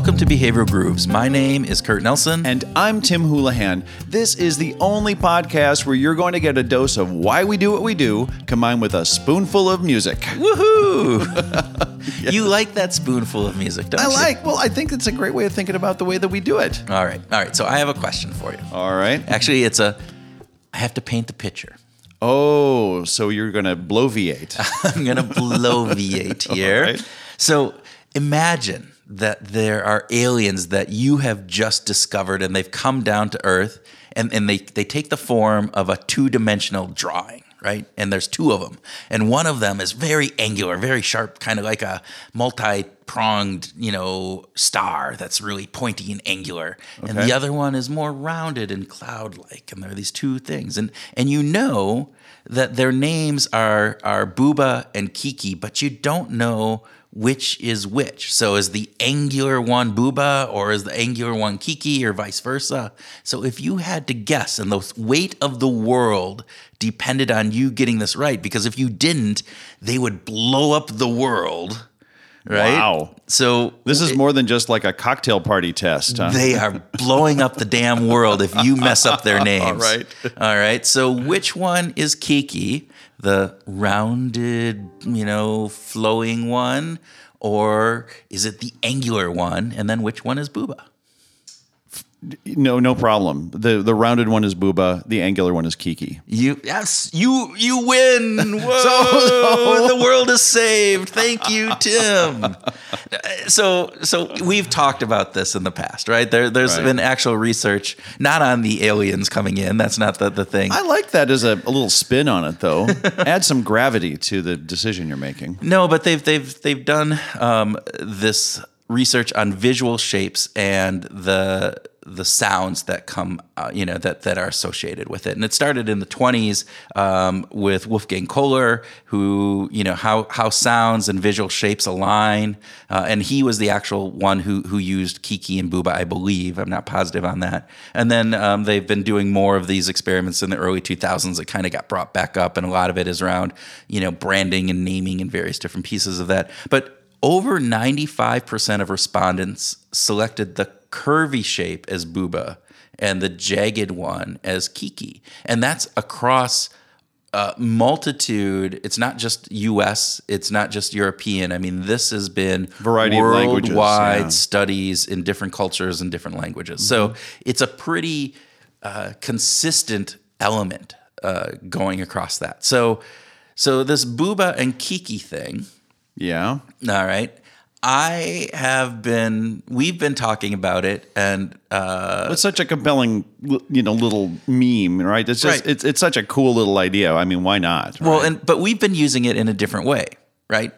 Welcome to Behavioral Grooves. My name is Kurt Nelson. And I'm Tim Houlihan. This is the only podcast where you're going to get a dose of why we do what we do, combined with a spoonful of music. Woohoo! You like that spoonful of music, don't I you? I like, well, I think it's a great way of thinking about the way that we do it. All right. All right. So I have a question for you. All right. Actually, it's a I have to paint the picture. Oh, so you're going to bloviate. I'm going to bloviate here. right. So imagine that there are aliens that you have just discovered and they've come down to Earth and, and they, they take the form of a two dimensional drawing, right? And there's two of them. And one of them is very angular, very sharp, kind of like a multi pronged, you know, star that's really pointy and angular. And the other one is more rounded and cloud like. And there are these two things. And and you know that their names are are Booba and Kiki, but you don't know which is which. So is the angular one Booba or is the angular one Kiki or vice versa? So if you had to guess and the weight of the world depended on you getting this right, because if you didn't, they would blow up the world. Right? Wow. So This is more than just like a cocktail party test, huh? they are blowing up the damn world if you mess up their names. right. All right. So which one is Kiki? The rounded, you know, flowing one? Or is it the angular one? And then which one is Booba? No, no problem. The the rounded one is Booba. The angular one is Kiki. You yes, you you win. Whoa, the world is saved. Thank you, Tim. So so we've talked about this in the past, right? There there's Right. been actual research, not on the aliens coming in. That's not the, the thing. I like that as a, a little spin on it, though. Add some gravity to the decision you're making. No, but they've they've they've done um, this research on visual shapes and the the sounds that come, uh, you know, that that are associated with it. And it started in the 20s um, with Wolfgang Kohler, who you know how how sounds and visual shapes align, uh, and he was the actual one who who used Kiki and Booba, I believe. I'm not positive on that. And then um, they've been doing more of these experiments in the early 2000s. It kind of got brought back up, and a lot of it is around you know branding and naming and various different pieces of that. But over 95% of respondents selected the curvy shape as Booba and the jagged one as Kiki. And that's across a multitude. It's not just US, it's not just European. I mean, this has been Variety of languages, worldwide yeah. studies in different cultures and different languages. So it's a pretty uh, consistent element uh, going across that. So, so this Booba and Kiki thing, Yeah. all right. I have been. We've been talking about it, and uh, It's such a compelling, you know, little meme, right? It's just Right. it's it's such a cool little idea. I mean, why not? well, and but we've been using it in a different way, right?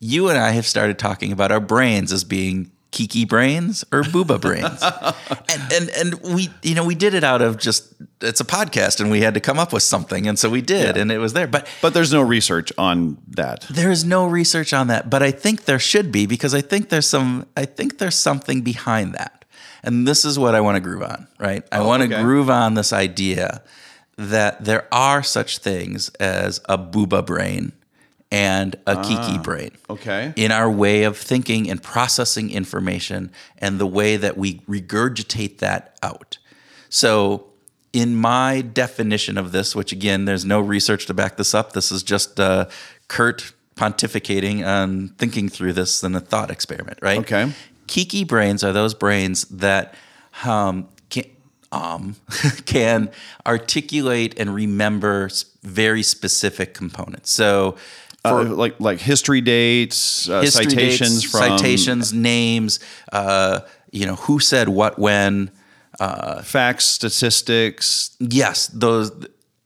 You and I have started talking about our brains as being Kiki brains or Booba brains, and and and we, you know, we did it out of just it's a podcast, and we had to come up with something, and so we did, and it was there, but. but there's no research on that. There is no research on that, but I think there should be because I think there's some I think there's something behind that. And this is what I want to groove on, right? I oh, want to okay. groove on this idea that there are such things as a booba brain and a kiki brain. okay. In our way of thinking and processing information and the way that we regurgitate that out. So, in my definition of this, which again, there's no research to back this up, this is just uh, Kurt pontificating on thinking through this in a thought experiment, right? Okay. Kiki brains are those brains that um, can, um, can articulate and remember very specific components. So, Uh, like like history dates, uh, history citations dates, from citations, names, uh, you know, who said what when. facts, statistics. Yes, those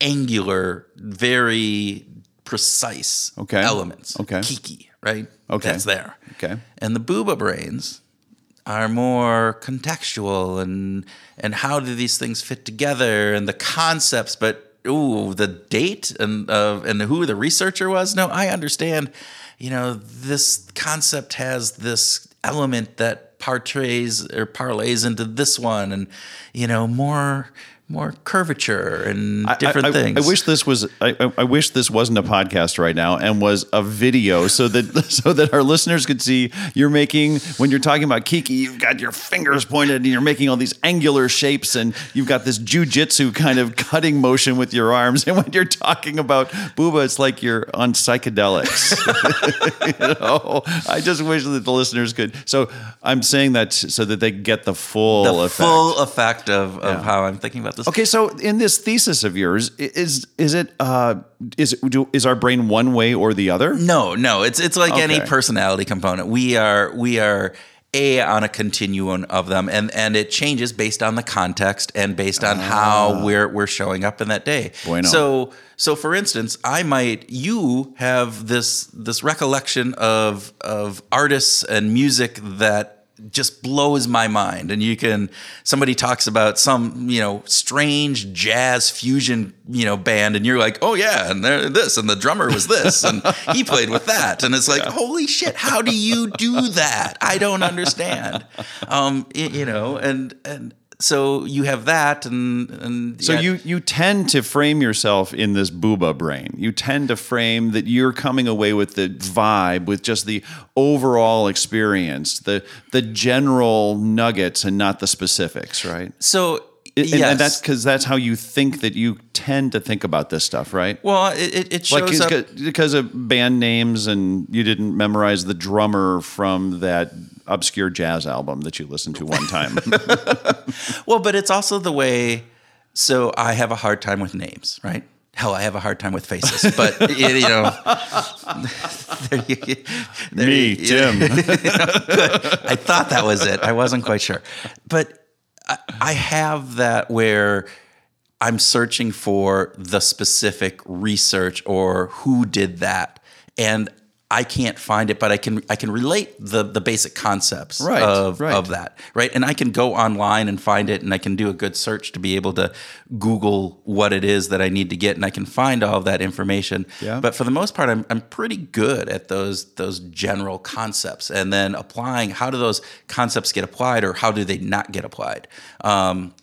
angular, very precise Okay. elements. Okay. Kiki, right? Okay. That's there. Okay. And the booba brains are more contextual and and how do these things fit together and the concepts, but ooh, the date and uh, and who the researcher was. No, I understand. You know, this concept has this element that portrays or parlays into this one, and you know, more more curvature and different I, I- things. I wish this was. I, I- I wish this wasn't a podcast right now and was a video, so that so that our listeners could see you're making when you're talking about Kiki. You've got your fingers pointed and you're making all these angular shapes, and you've got this jujitsu kind of cutting motion with your arms. And when you're talking about Booba, it's like you're on psychedelics. you know, I just wish that the listeners could. So I'm saying that so that they get the full the effect. full effect of, of Yeah. how I'm thinking about this. Okay, so in this thesis of yours, is is it uh, is it, do, is our brain one way or the other? No, no, it's it's like any personality component. We are we are a on a continuum of them, and and it changes based on the context and based on how we're we're showing up in that day. Ah. Bueno. So so for instance, I might you have this this recollection of of artists and music that just blows my mind. And you can somebody talks about some you know strange jazz fusion you know band and you're like oh yeah and they're this and the drummer was this and he played with that. And it's like holy shit how do you do that? I don't understand. Um you know and and so you have that and and So yeah, you you tend to frame yourself in this booba brain. You tend to frame that you're coming away with the vibe, with just the overall experience, the the general nuggets, and not the specifics, right? so And, yes. and that's because that's how you think that you tend to think about this stuff, right? well it, it- shows like up because of band names and you didn't memorize the drummer from that obscure jazz album that you listened to one time. Well, but it's also the way. So I have a hard time with names, right? Hell, I have a hard time with faces, but you you know, there you, there Me, you- Tim. I thought that was it. I wasn't quite sure, but I, I have that where I'm searching for the specific research or who did that, and I can't find it, but I can I can relate the the basic concepts Right, of right. of that, right? And I can go online and find it, and I can do a good search to be able to Google what it is that I need to get, and I can find all of that information. Yeah. But for the most part, I'm I'm pretty good at those those general concepts, and then applying how do those concepts get applied, or how do they not get applied? Um,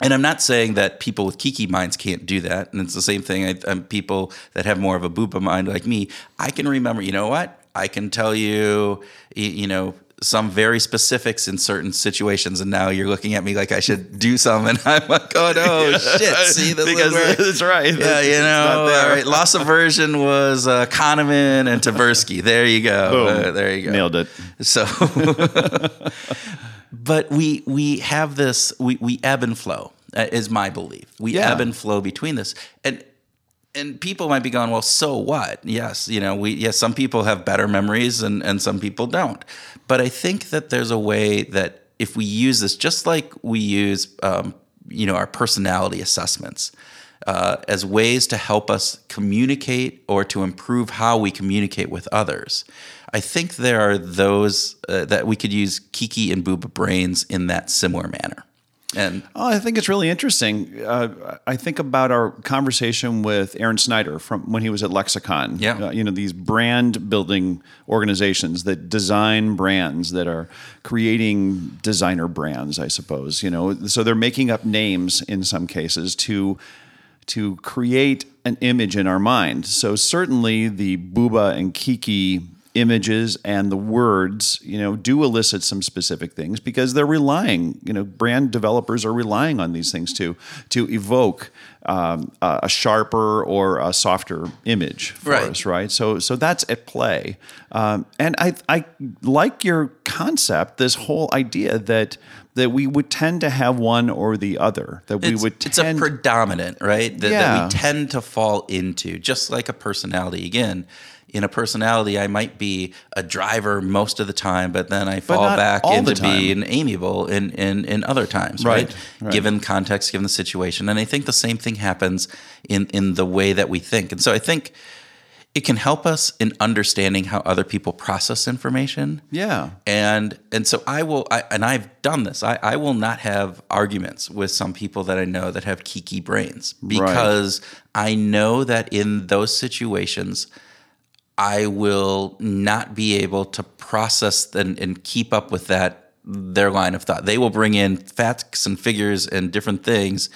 and I'm not saying that people with kiki minds can't do that. And it's the same thing. I, I'm people that have more of a booba mind like me. I can remember. You know what? I can tell you. You know some very specifics in certain situations, and now you're looking at me like I should do some, and I'm like, oh no, shit! See, this is because that's right. yeah, you know, all right. Loss aversion was uh, Kahneman and Tversky. There you go. Uh, there you go. Nailed it. So, but we we have this we we ebb and flow uh, is my belief. We Yeah. ebb and flow between this, and and people might be going, well, so what? Yes, you know, we yes, some people have better memories and and some people don't. But I think that there's a way that if we use this, just like we use, um, you know, our personality assessments. Uh, as ways to help us communicate or to improve how we communicate with others. I think there are those uh, that we could use Kiki and Booba brains in that similar manner. And Oh, I think it's really interesting. Uh, I think about our conversation with Aaron Snyder from when he was at Lexicon. Yeah. Uh, you know, these brand building organizations that design brands that are creating designer brands, I suppose. You know, so they're making up names in some cases to to create an image in our mind. So certainly the Booba and Kiki images and the words, you know, do elicit some specific things because they're relying, you know, brand developers are relying on these things to to evoke um, a sharper or a softer image for Right. us, right? So so that's at play, um, and I I like your concept, this whole idea that that we would tend to have one or the other, that we it's, would it's a predominant, right? That, that Yeah. we tend to fall into, just like a personality. Again, in a personality, I might be a driver most of the time, but then I fall back into being amiable in, in, in other times, Right, right? right. Given context, given the situation. And I think the same thing happens in, in the way that we think. And so I think it can help us in understanding how other people process information yeah. and and so I will I, and I've done this I, I will not have arguments with some people that I know that have kiki brains because I know that in those situations I will not be able to process and, and keep up with that their line of thought. They will bring in facts and figures and different things,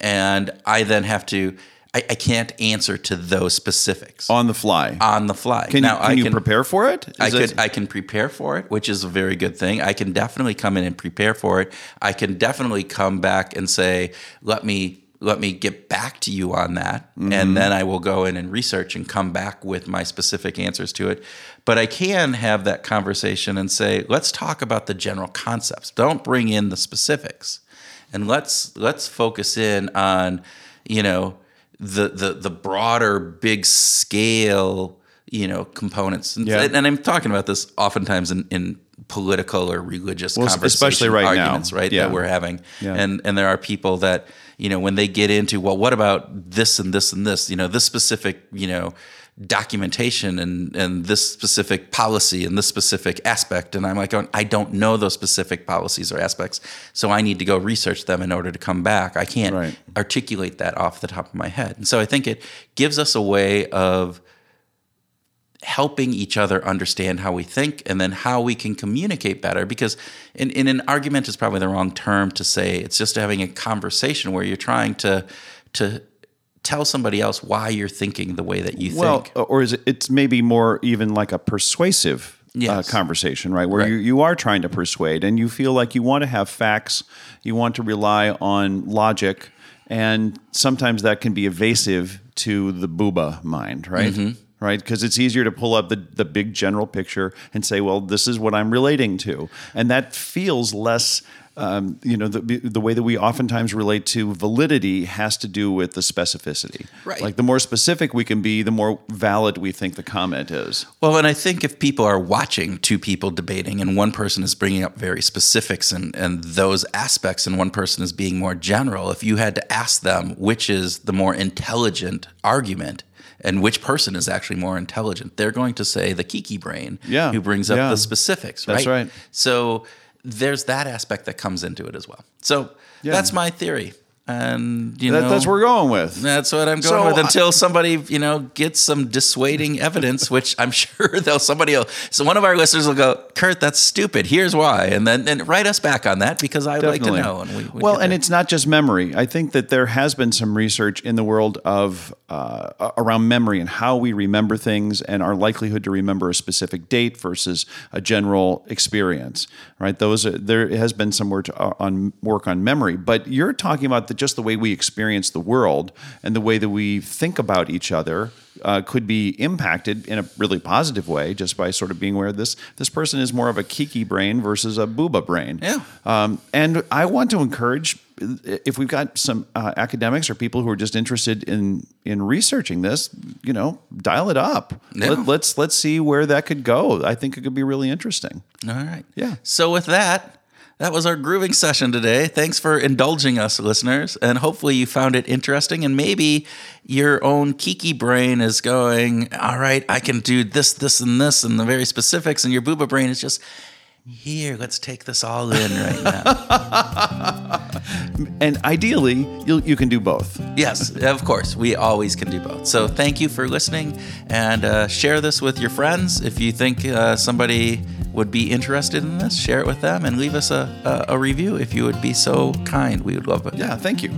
and I then have to. I, I can't answer to those specifics on the fly. on the fly. Can, now you, can I you can prepare for it? I Is it- could I can prepare for it, which is a very good thing. I can definitely come in and prepare for it. I can definitely come back and say, let me let me get back to you on that, Mm-hmm. and then I will go in and research and come back with my specific answers to it. But I can have that conversation and say, let's talk about the general concepts. Don't bring in the specifics, and let's let's focus in on you know the the the broader big scale you know components and, Yeah. and i'm talking about this oftentimes in, in political or religious Well, conversation especially right now. arguments right Yeah. that we're having Yeah. and and there are people that you know when they get into well what about this and this and this? You know this specific you know documentation and and this specific policy and this specific aspect. And I'm like going, I don't know those specific policies or aspects so I need to go research them in order to come back. I can't Right. articulate that off the top of my head. And so I think it gives us a way of helping each other understand how we think and then how we can communicate better because in, in an argument is probably the wrong term to say it's just having a conversation where you're trying to to tell somebody else why you're thinking the way that you well, think or is it? It's maybe more even like a persuasive uh, conversation, right? Where Right. you, you are trying to persuade, and you feel like you want to have facts, you want to rely on logic, and sometimes that can be evasive to the booba mind, right? Mm-hmm. Right, because it's easier to pull up the, the big general picture and say, "Well, this is what I'm relating to," and that feels less um, you know, the, the way that we oftentimes relate to validity has to do with the specificity. Right. Like the more specific we can be, the more valid we think the comment is. Well, and I think if people are watching two people debating and one person is bringing up very specifics and, and those aspects and one person is being more general, if you had to ask them which is the more intelligent argument and which person is actually more intelligent, they're going to say the kiki brain Yeah, who brings up yeah. the specifics, right? That's right. So there's that aspect that comes into it as well. So that's my theory. And, you That, know, that's what we're going with. that's what I'm going So, with I- until somebody, you know, gets some dissuading evidence, which I'm sure they'll somebody will. So one of our listeners will go, Kurt, that's stupid. Here's why, and then and write us back on that because I'd like to know. And we, we well, and it's not just memory. I think that there has been some research in the world of uh, around memory and how we remember things and our likelihood to remember a specific date versus a general experience. Right? Those are, there has been some work uh, on work on memory, but you're talking about the, just the way we experience the world and the way that we think about each other. Uh, could be impacted in a really positive way just by sort of being aware this this person is more of a kiki brain versus a booba brain. Yeah. Um, and I want to encourage if we've got some uh, academics or people who are just interested in in researching this, you know, dial it up. Yeah. Let, let's let's see where that could go. I think it could be really interesting. all right. Yeah. So with that, that was our grooving session today. Thanks for indulging us, listeners, and hopefully you found it interesting. And maybe your own kiki brain is going, all right, I can do this, this, and this, and the very specifics, and your booba brain is just. Here, let's take this all in right now. And ideally, you you can do both. Yes, of course. We always can do both. So thank you for listening and uh, share this with your friends. If you think uh, somebody would be interested in this, share it with them and leave us a, a, a review if you would be so kind. We would love it. Yeah, thank you.